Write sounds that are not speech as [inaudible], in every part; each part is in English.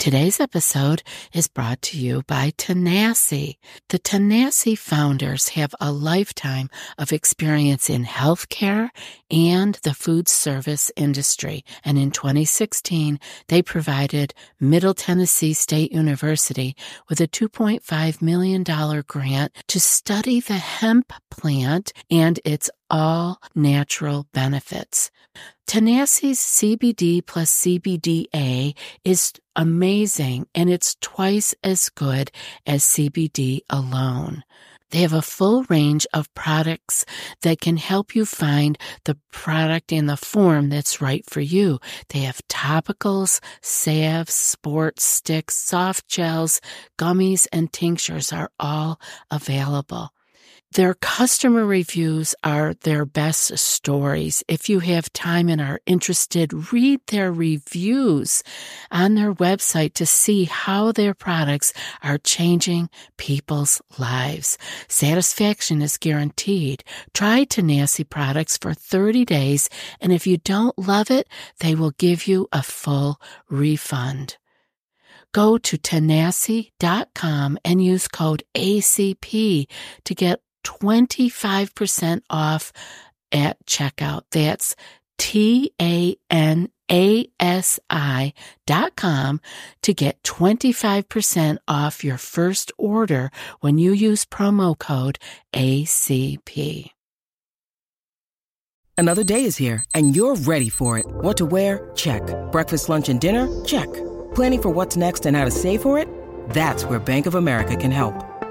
Today's episode is brought to you by Tanasi. The Tanasi founders have a lifetime of experience in healthcare and the food service industry. And in 2016, they provided Middle Tennessee State University with a $2.5 million grant to study the hemp plant and its all natural benefits. Tanasi's CBD plus CBDA is amazing and it's twice as good as CBD alone. They have a full range of products that can help you find the product in the form that's right for you. They have topicals, salves, sports sticks, soft gels, gummies, and tinctures are all available. Their customer reviews are their best stories. If you have time and are interested, read their reviews on their website to see how their products are changing people's lives. Satisfaction is guaranteed. Try Tanasi products for 30 days, and if you don't love it, they will give you a full refund go to tanasi.com and use code ACP to get 25% off at checkout. That's T A N A S I dot com to get 25% off your first order when you use promo code ACP. Another day is here and you're ready for it. What to wear? Check. Breakfast, lunch, and dinner? Check. Planning for what's next and how to save for it? That's where Bank of America can help.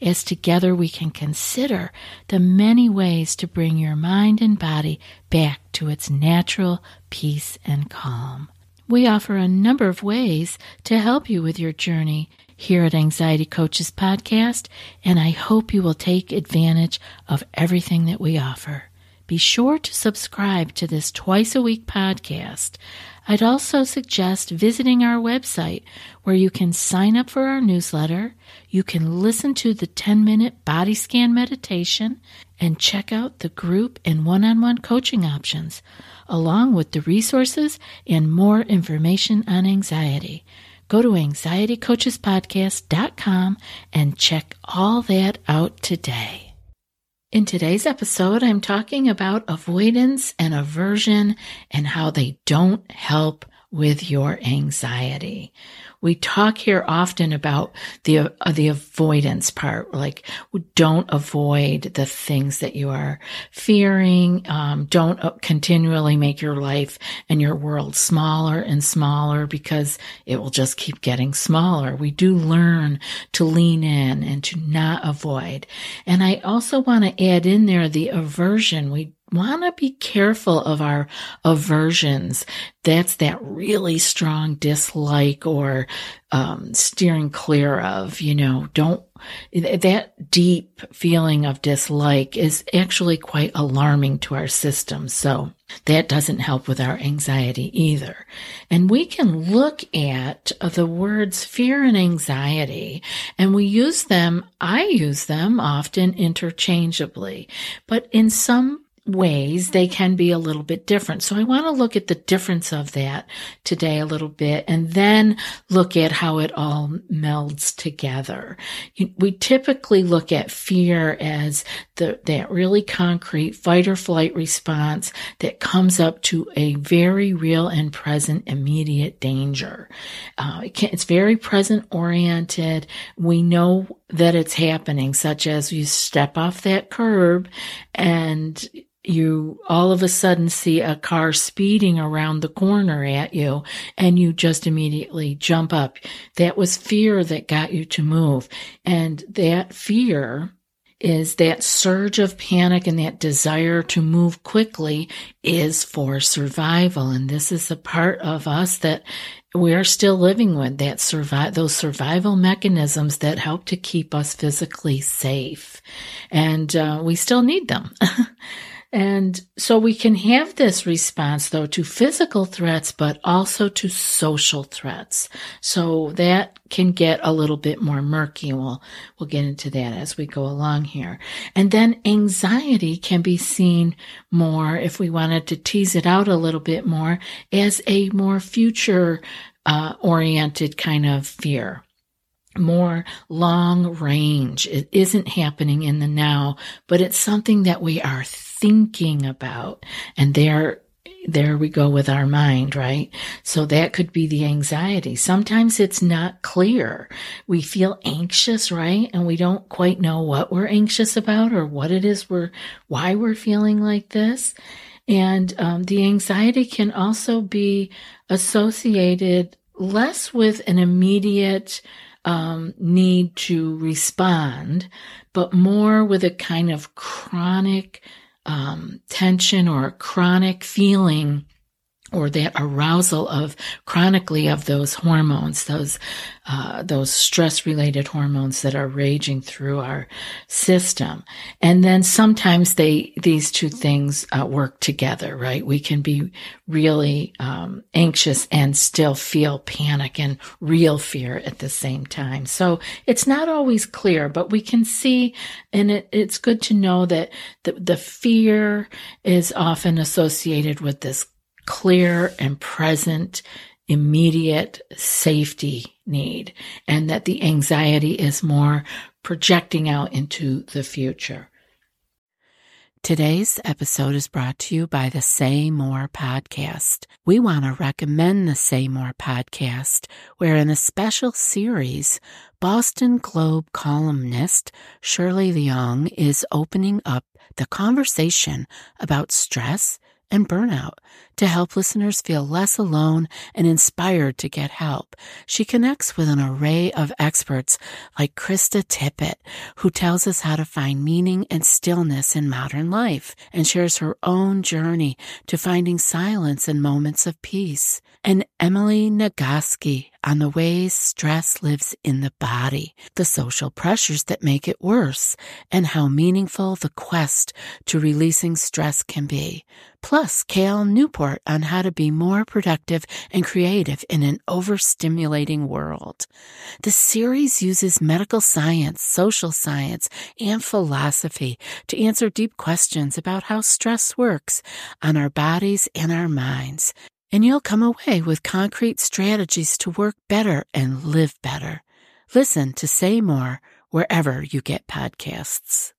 as together we can consider the many ways to bring your mind and body back to its natural peace and calm. We offer a number of ways to help you with your journey here at Anxiety Coaches Podcast, and I hope you will take advantage of everything that we offer. Be sure to subscribe to this twice a week podcast. I'd also suggest visiting our website where you can sign up for our newsletter, you can listen to the 10 minute body scan meditation, and check out the group and one on one coaching options, along with the resources and more information on anxiety. Go to anxietycoachespodcast.com and check all that out today. In today's episode, I'm talking about avoidance and aversion and how they don't help with your anxiety. We talk here often about the uh, the avoidance part, like don't avoid the things that you are fearing. Um, don't uh, continually make your life and your world smaller and smaller because it will just keep getting smaller. We do learn to lean in and to not avoid. And I also want to add in there the aversion. We want to be careful of our aversions. That's that really strong dislike or um, steering clear of, you know, don't, that deep feeling of dislike is actually quite alarming to our system. So that doesn't help with our anxiety either. And we can look at the words fear and anxiety and we use them, I use them often interchangeably, but in some ways they can be a little bit different. So I want to look at the difference of that today a little bit and then look at how it all melds together. We typically look at fear as the, that really concrete fight or flight response that comes up to a very real and present immediate danger. Uh, it can, it's very present oriented. We know that it's happening, such as you step off that curb and you all of a sudden see a car speeding around the corner at you and you just immediately jump up. That was fear that got you to move. And that fear is that surge of panic and that desire to move quickly is for survival. And this is the part of us that we are still living with that survive those survival mechanisms that help to keep us physically safe and uh, we still need them [laughs] And so we can have this response though to physical threats, but also to social threats. So that can get a little bit more murky. We'll, we'll get into that as we go along here. And then anxiety can be seen more, if we wanted to tease it out a little bit more, as a more future uh, oriented kind of fear more long range. It isn't happening in the now, but it's something that we are thinking about. And there, there we go with our mind, right? So that could be the anxiety. Sometimes it's not clear. We feel anxious, right? And we don't quite know what we're anxious about or what it is we're, why we're feeling like this. And um, the anxiety can also be associated less with an immediate um, need to respond, but more with a kind of chronic um, tension or a chronic feeling or that arousal of chronically of those hormones, those uh, those stress related hormones that are raging through our system, and then sometimes they these two things uh, work together, right? We can be really um, anxious and still feel panic and real fear at the same time. So it's not always clear, but we can see, and it, it's good to know that the, the fear is often associated with this clear and present immediate safety need and that the anxiety is more projecting out into the future. Today's episode is brought to you by the Say More podcast. We want to recommend the Say More podcast, where in a special series, Boston Globe columnist Shirley Leung is opening up the conversation about stress and burnout to help listeners feel less alone and inspired to get help. She connects with an array of experts like Krista Tippett, who tells us how to find meaning and stillness in modern life and shares her own journey to finding silence in moments of peace. And Emily Nagoski on the ways stress lives in the body, the social pressures that make it worse, and how meaningful the quest to releasing stress can be. Plus, Cal Newport on how to be more productive and creative in an overstimulating world. The series uses medical science, social science, and philosophy to answer deep questions about how stress works on our bodies and our minds and you'll come away with concrete strategies to work better and live better. Listen to Say More wherever you get podcasts.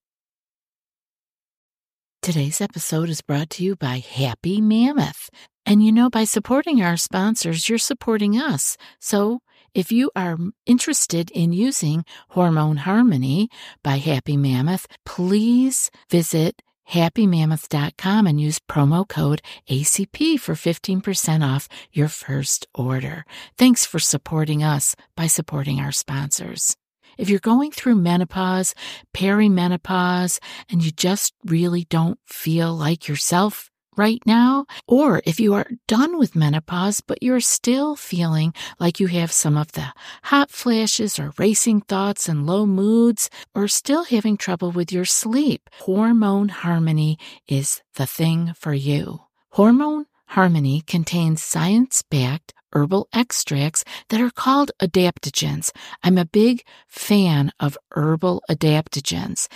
Today's episode is brought to you by Happy Mammoth. And you know, by supporting our sponsors, you're supporting us. So if you are interested in using Hormone Harmony by Happy Mammoth, please visit happymammoth.com and use promo code ACP for 15% off your first order. Thanks for supporting us by supporting our sponsors. If you're going through menopause, perimenopause, and you just really don't feel like yourself, right now, or if you are done with menopause, but you're still feeling like you have some of the hot flashes or racing thoughts and low moods, or still having trouble with your sleep, Hormone Harmony is the thing for you. Hormone Harmony contains science backed herbal extracts that are called adaptogens. I'm a big fan of herbal adaptogens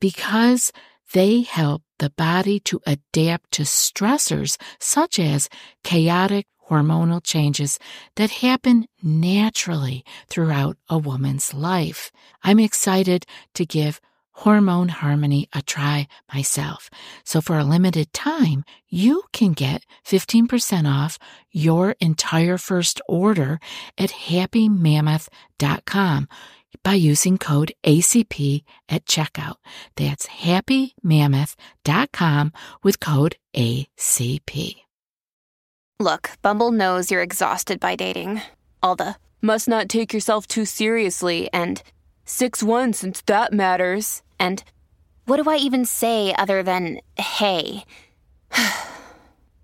because they help the body to adapt to stressors such as chaotic hormonal changes that happen naturally throughout a woman's life. I'm excited to give Hormone Harmony a try myself. So for a limited time, you can get 15% off your entire first order at happymammoth.com by using code ACP at checkout. That's happymammoth.com with code ACP. Look, Bumble knows you're exhausted by dating. All the must not take yourself too seriously and 6 1 since that matters. And what do I even say other than hey? [sighs]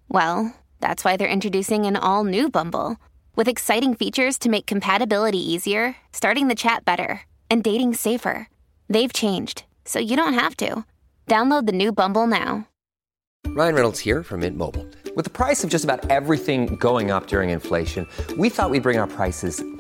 well, that's why they're introducing an all new Bumble with exciting features to make compatibility easier, starting the chat better, and dating safer. They've changed, so you don't have to. Download the new Bumble now. Ryan Reynolds here from Mint Mobile. With the price of just about everything going up during inflation, we thought we'd bring our prices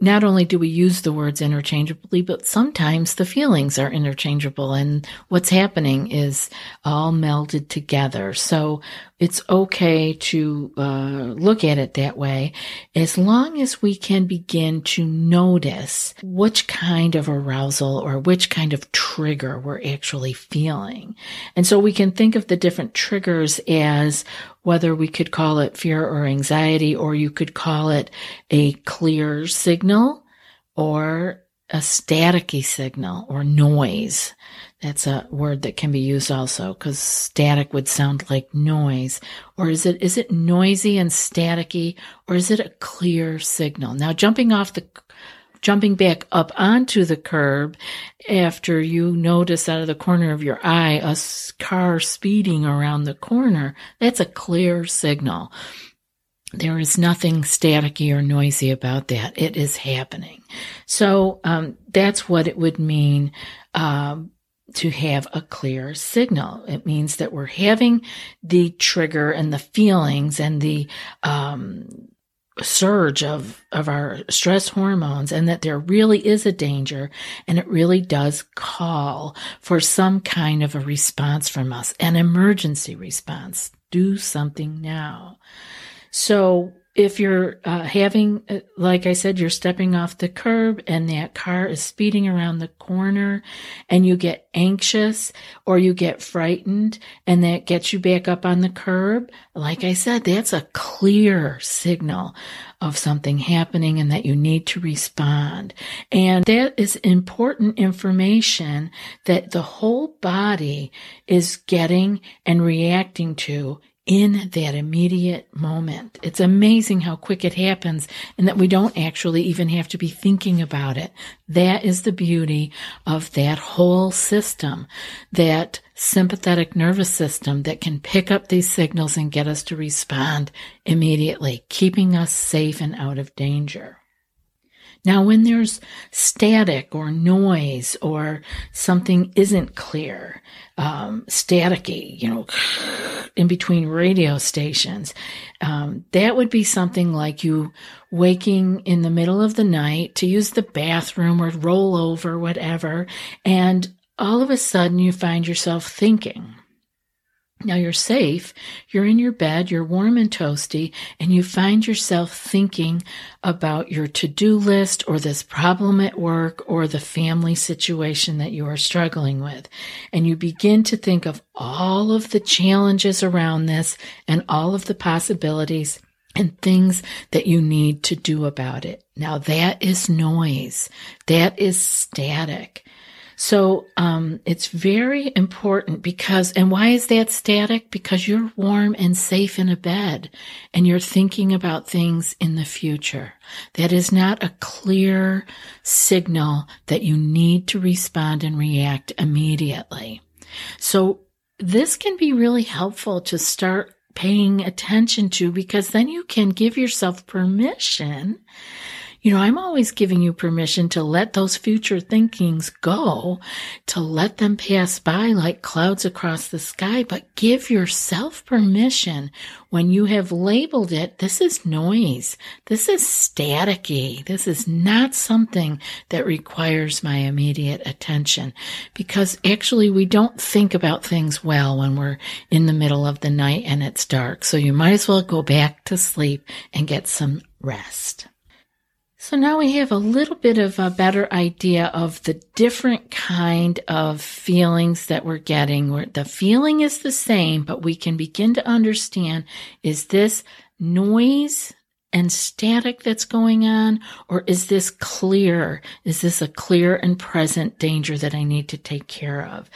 not only do we use the words interchangeably, but sometimes the feelings are interchangeable and what's happening is all melded together. So it's okay to uh, look at it that way as long as we can begin to notice which kind of arousal or which kind of trigger we're actually feeling. And so we can think of the different triggers as whether we could call it fear or anxiety, or you could call it a clear signal or a staticky signal or noise. That's a word that can be used also because static would sound like noise. Or is it, is it noisy and staticky or is it a clear signal? Now jumping off the jumping back up onto the curb after you notice out of the corner of your eye a car speeding around the corner, that's a clear signal. There is nothing staticky or noisy about that. It is happening. So um, that's what it would mean um, to have a clear signal. It means that we're having the trigger and the feelings and the um, surge of, of our stress hormones and that there really is a danger and it really does call for some kind of a response from us, an emergency response. Do something now. So if you're uh, having, uh, like I said, you're stepping off the curb and that car is speeding around the corner and you get anxious or you get frightened and that gets you back up on the curb, like I said, that's a clear signal of something happening and that you need to respond. And that is important information that the whole body is getting and reacting to in that immediate moment. It's amazing how quick it happens and that we don't actually even have to be thinking about it. That is the beauty of that whole system, that sympathetic nervous system that can pick up these signals and get us to respond immediately, keeping us safe and out of danger. Now, when there's static or noise or something isn't clear, um, staticky, you know, in between radio stations, um, that would be something like you waking in the middle of the night to use the bathroom or roll over, whatever, and all of a sudden you find yourself thinking now you're safe, you're in your bed, you're warm and toasty, and you find yourself thinking about your to do list or this problem at work or the family situation that you are struggling with. And you begin to think of all of the challenges around this and all of the possibilities and things that you need to do about it. Now that is noise. That is static. So um, it's very important because, and why is that static? Because you're warm and safe in a bed and you're thinking about things in the future. That is not a clear signal that you need to respond and react immediately. So this can be really helpful to start paying attention to because then you can give yourself permission you know, I'm always giving you permission to let those future thinkings go, to let them pass by like clouds across the sky, but give yourself permission when you have labeled it. This is noise. This is staticky. This is not something that requires my immediate attention because actually we don't think about things well when we're in the middle of the night and it's dark. So you might as well go back to sleep and get some rest. So now we have a little bit of a better idea of the different kind of feelings that we're getting where the feeling is the same, but we can begin to understand is this noise and static that's going on or is this clear? Is this a clear and present danger that I need to take care of?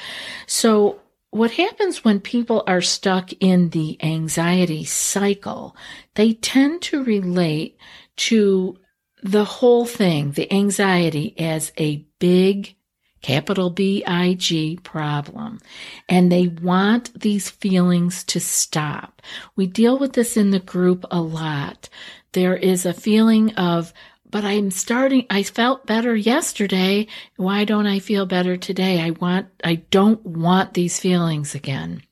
So what happens when people are stuck in the anxiety cycle, they tend to relate to the whole thing, the anxiety, as a big capital B I G problem. And they want these feelings to stop. We deal with this in the group a lot. There is a feeling of, but I'm starting, I felt better yesterday. Why don't I feel better today? I want, I don't want these feelings again.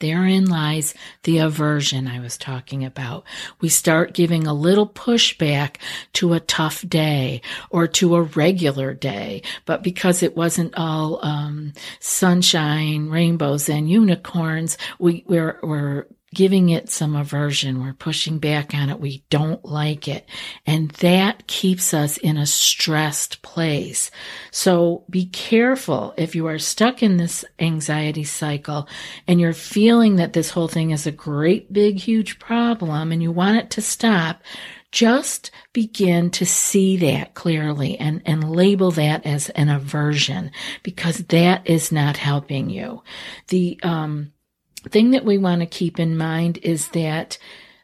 Therein lies the aversion I was talking about. We start giving a little pushback to a tough day or to a regular day, but because it wasn't all um, sunshine, rainbows, and unicorns, we, we're, we're giving it some aversion. We're pushing back on it. We don't like it. And that keeps us in a stressed place. So be careful if you are stuck in this anxiety cycle and you're feeling that this whole thing is a great big huge problem and you want it to stop. Just begin to see that clearly and, and label that as an aversion because that is not helping you. The, um, thing that we want to keep in mind is that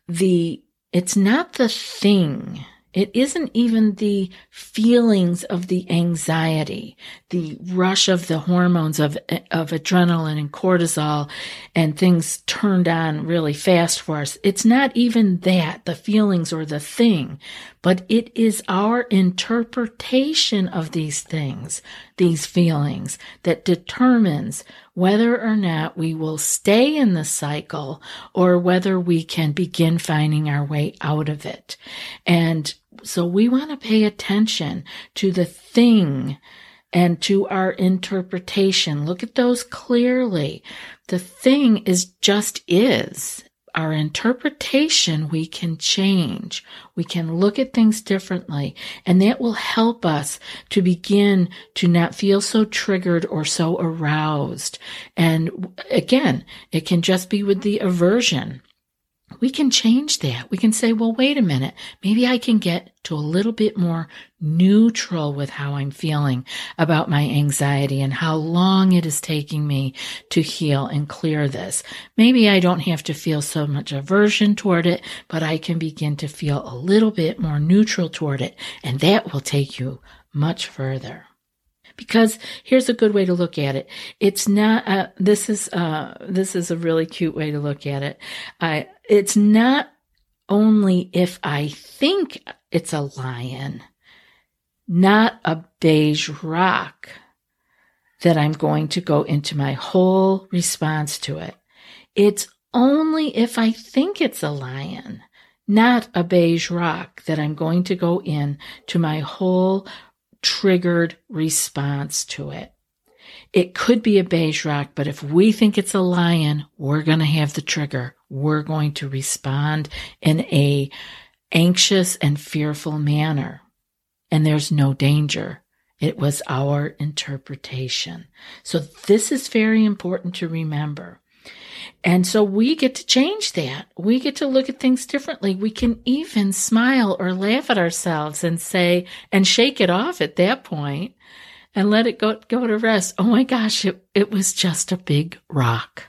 the it's not the thing it isn't even the feelings of the anxiety, the rush of the hormones of, of adrenaline and cortisol and things turned on really fast for us. It's not even that, the feelings or the thing, but it is our interpretation of these things, these feelings that determines whether or not we will stay in the cycle or whether we can begin finding our way out of it. And so we want to pay attention to the thing and to our interpretation. Look at those clearly. The thing is just is. Our interpretation we can change. We can look at things differently and that will help us to begin to not feel so triggered or so aroused. And again, it can just be with the aversion we can change that. We can say, well, wait a minute. Maybe I can get to a little bit more neutral with how I'm feeling about my anxiety and how long it is taking me to heal and clear this. Maybe I don't have to feel so much aversion toward it, but I can begin to feel a little bit more neutral toward it. And that will take you much further because here's a good way to look at it. It's not, uh, this is, uh, this is a really cute way to look at it. I, it's not only if I think it's a lion, not a beige rock, that I'm going to go into my whole response to it. It's only if I think it's a lion, not a beige rock, that I'm going to go in to my whole triggered response to it. It could be a beige rock, but if we think it's a lion, we're going to have the trigger. We're going to respond in a anxious and fearful manner. And there's no danger. It was our interpretation. So this is very important to remember. And so we get to change that. We get to look at things differently. We can even smile or laugh at ourselves and say, and shake it off at that point and let it go, go to rest. Oh my gosh, it, it was just a big rock.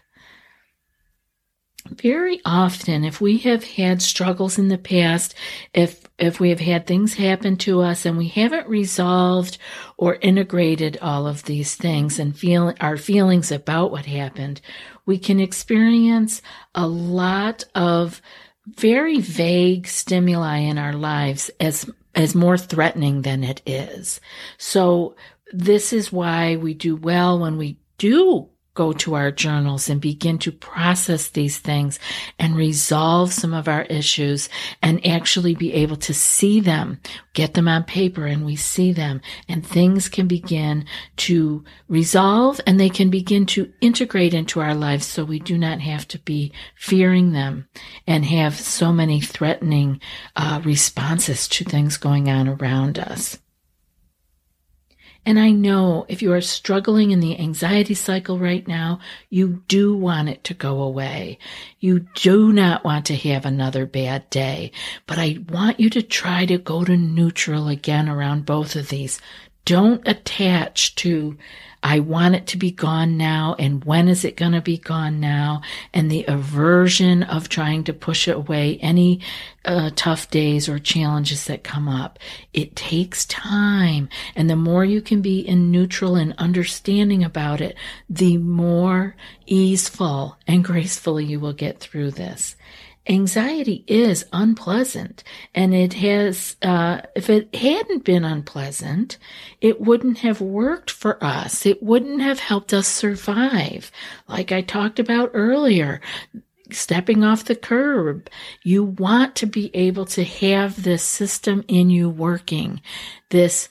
Very often, if we have had struggles in the past, if if we have had things happen to us and we haven't resolved or integrated all of these things and feel our feelings about what happened, we can experience a lot of very vague stimuli in our lives as as more threatening than it is. So this is why we do well when we do go to our journals and begin to process these things and resolve some of our issues and actually be able to see them, get them on paper and we see them and things can begin to resolve and they can begin to integrate into our lives so we do not have to be fearing them and have so many threatening uh, responses to things going on around us. And I know if you are struggling in the anxiety cycle right now, you do want it to go away. You do not want to have another bad day, but I want you to try to go to neutral again around both of these. Don't attach to I want it to be gone now. And when is it going to be gone now? And the aversion of trying to push away any uh, tough days or challenges that come up. It takes time. And the more you can be in neutral and understanding about it, the more easeful and [laughs] gracefully you will get through this anxiety is unpleasant and it has uh, if it hadn't been unpleasant it wouldn't have worked for us. It wouldn't have helped us survive. Like i talked about earlier stepping off the curb. You want to be able to have this system in you working. This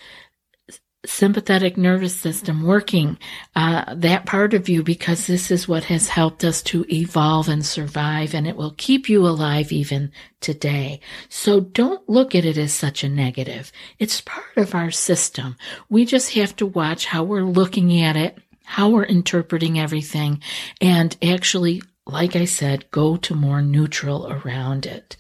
sympathetic nervous system working uh, that part of you because this is what has helped us to evolve and survive and it will keep you alive even today. So don't look at it as such a negative. It's part of our system. We just have to watch how we're looking at it how we're interpreting everything and actually like i said go to more neutral around it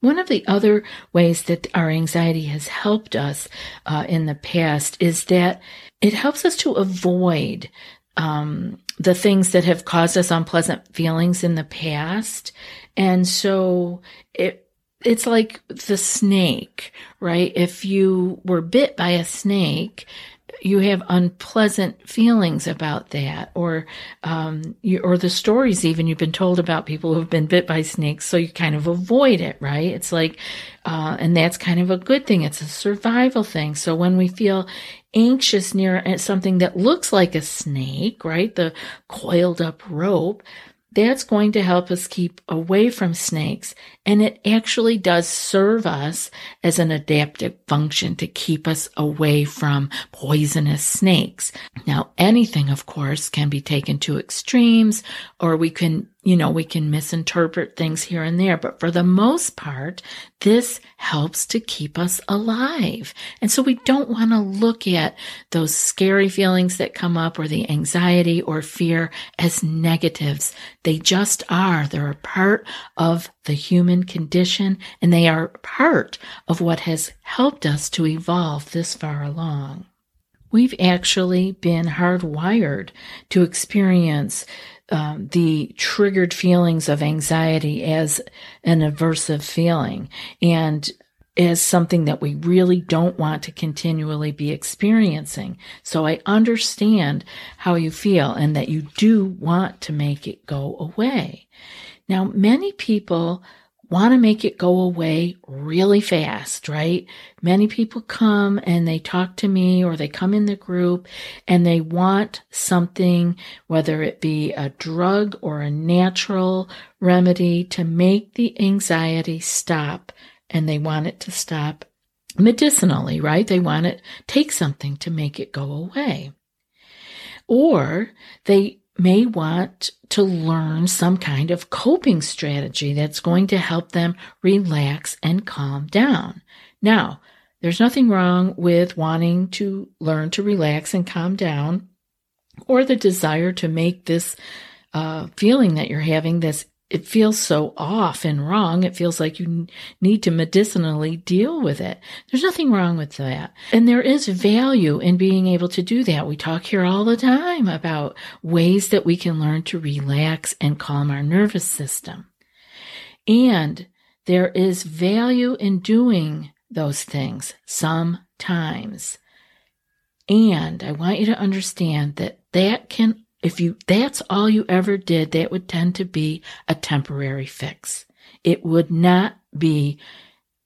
one of the other ways that our anxiety has helped us uh, in the past is that it helps us to avoid um, the things that have caused us unpleasant feelings in the past. And so it, it's like the snake, right? If you were bit by a snake, you have unpleasant feelings about that, or um, you, or the stories even you've been told about people who've been bit by snakes, so you kind of avoid it, right? It's like, uh, and that's kind of a good thing. It's a survival thing. So when we feel anxious near something that looks like a snake, right, the coiled up rope, that's going to help us keep away from snakes. And it actually does serve us as an adaptive function to keep us away from poisonous snakes. Now, anything, of course, can be taken to extremes or we can you know, we can misinterpret things here and there, but for the most part, this helps to keep us alive. And so we don't want to look at those scary feelings that come up or the anxiety or fear as negatives. They just are. They're a part of the human condition and they are part of what has helped us to evolve this far along. We've actually been hardwired to experience um, the triggered feelings of anxiety as an aversive feeling and as something that we really don't want to continually be experiencing. So I understand how you feel and that you do want to make it go away. Now, many people want to make it go away really fast, right? Many people come and they talk to me or they come in the group and they want something, whether it be a drug or a natural remedy to make the anxiety stop and they want it to stop medicinally, right? They want it, take something to make it go away. Or they may want to learn some kind of coping strategy that's going to help them relax and calm down. Now, there's nothing wrong with wanting to learn to relax and calm down or the desire to make this uh, feeling that you're having, this it feels so off and wrong. It feels like you need to medicinally deal with it. There's nothing wrong with that. And there is value in being able to do that. We talk here all the time about ways that we can learn to relax and calm our nervous system. And there is value in doing those things sometimes. And I want you to understand that that can if you that's all you ever did, that would tend to be a temporary fix. It would not be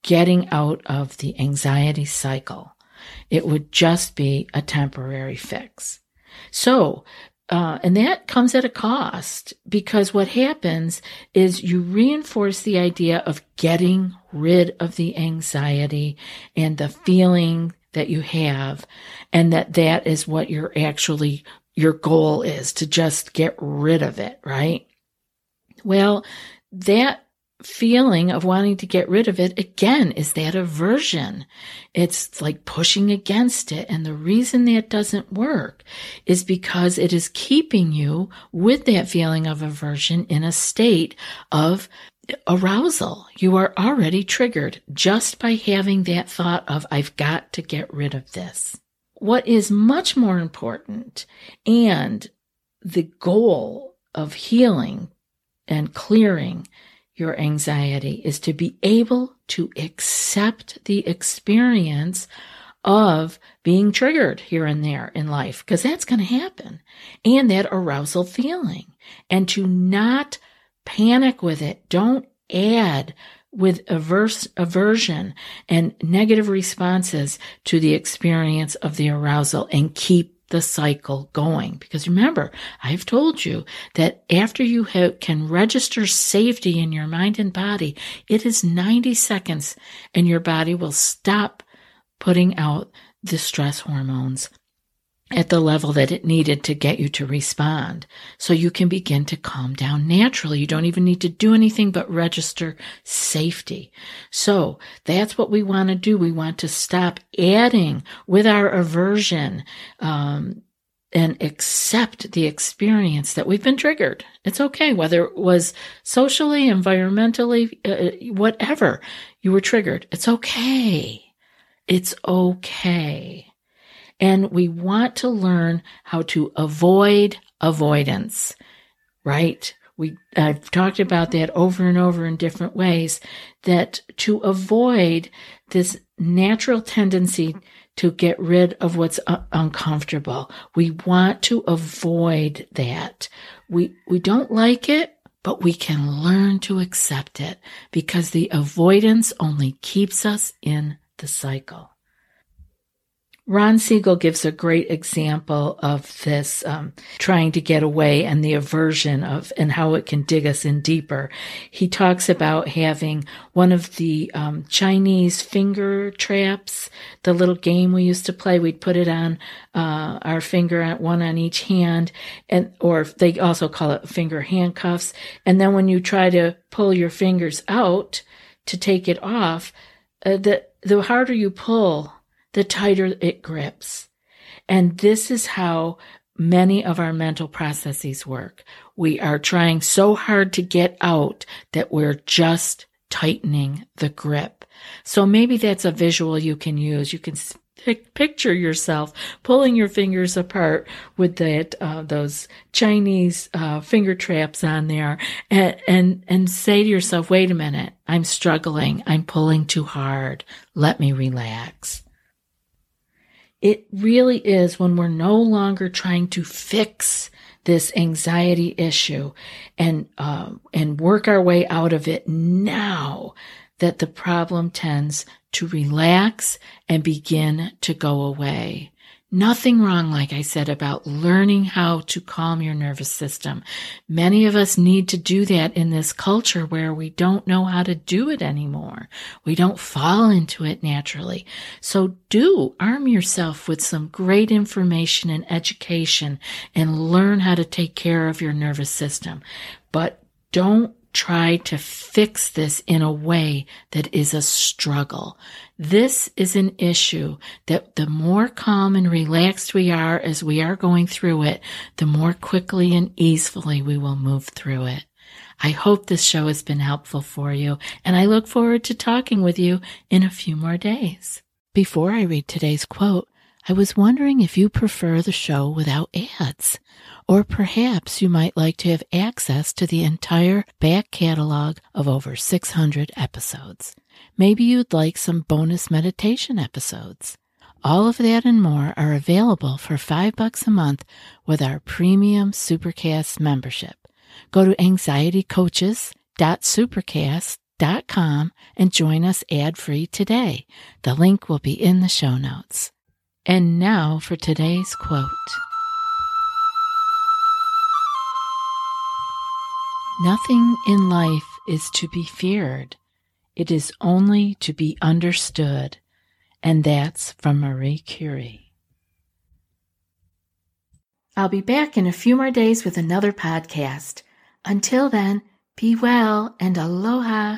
getting out of the anxiety cycle. It would just be a temporary fix. So, uh, and that comes at a cost because what happens is you reinforce the idea of getting rid of the anxiety and the feeling that you have and that that is what you're actually your goal is to just get rid of it, right? Well, that feeling of wanting to get rid of it again is that aversion. It's like pushing against it. And the reason that doesn't work is because it is keeping you with that feeling of aversion in a state of arousal. You are already triggered just by having that thought of, I've got to get rid of this. What is much more important and the goal of healing and clearing your anxiety is to be able to accept the experience of being triggered here and there in life, because that's going to happen, and that arousal feeling, and to not panic with it. Don't add with averse, aversion and negative responses to the experience of the arousal and keep the cycle going. Because remember, I've told you that after you have, can register safety in your mind and body, it is 90 seconds and your body will stop putting out the stress hormones at the level that it needed to get you to respond. So you can begin to calm down naturally. You don't even need to do anything but register safety. So that's what we want to do. We want to stop adding with our aversion, um, and accept the experience that we've been triggered. It's okay, whether it was socially, environmentally, uh, whatever you were triggered. It's okay. It's okay. And we want to learn how to avoid avoidance, right? We, I've talked about that over and over in different ways that to avoid this natural tendency to get rid of what's uncomfortable. We want to avoid that. We, we don't like it, but we can learn to accept it because the avoidance only keeps us in the cycle. Ron Siegel gives a great example of this um, trying to get away and the aversion of and how it can dig us in deeper. He talks about having one of the um, Chinese finger traps, the little game we used to play. We'd put it on uh, our finger, one on each hand, and or they also call it finger handcuffs. And then when you try to pull your fingers out to take it off, uh, the the harder you pull the tighter it grips. And this is how many of our mental processes work. We are trying so hard to get out that we're just tightening the grip. So maybe that's a visual you can use. You can picture yourself pulling your fingers apart with that uh, those Chinese uh, finger traps on there, and, and and say to yourself, "Wait a minute, I'm struggling. I'm pulling too hard. Let me relax." It really is when we're no longer trying to fix this anxiety issue and uh, and work our way out of it now that the problem tends to relax and begin to go away. Nothing wrong, like I said, about learning how to calm your nervous system. Many of us need to do that in this culture where we don't know how to do it anymore. We don't fall into it naturally. So do arm yourself with some great information and education and learn how to take care of your nervous system. But don't try to fix this in a way that is a struggle. This is an issue that the more calm and relaxed we are as we are going through it, the more quickly and easily we will move through it. I hope this show has been helpful for you, and I look forward to talking with you in a few more days. Before I read today's quote, I was wondering if you prefer the show without ads. Or perhaps you might like to have access to the entire back catalog of over 600 episodes. Maybe you'd like some bonus meditation episodes. All of that and more are available for five bucks a month with our premium Supercast membership. Go to anxietycoaches.supercast.com and join us ad free today. The link will be in the show notes. And now for today's quote Nothing in life is to be feared, it is only to be understood. And that's from Marie Curie. I'll be back in a few more days with another podcast. Until then, be well and aloha.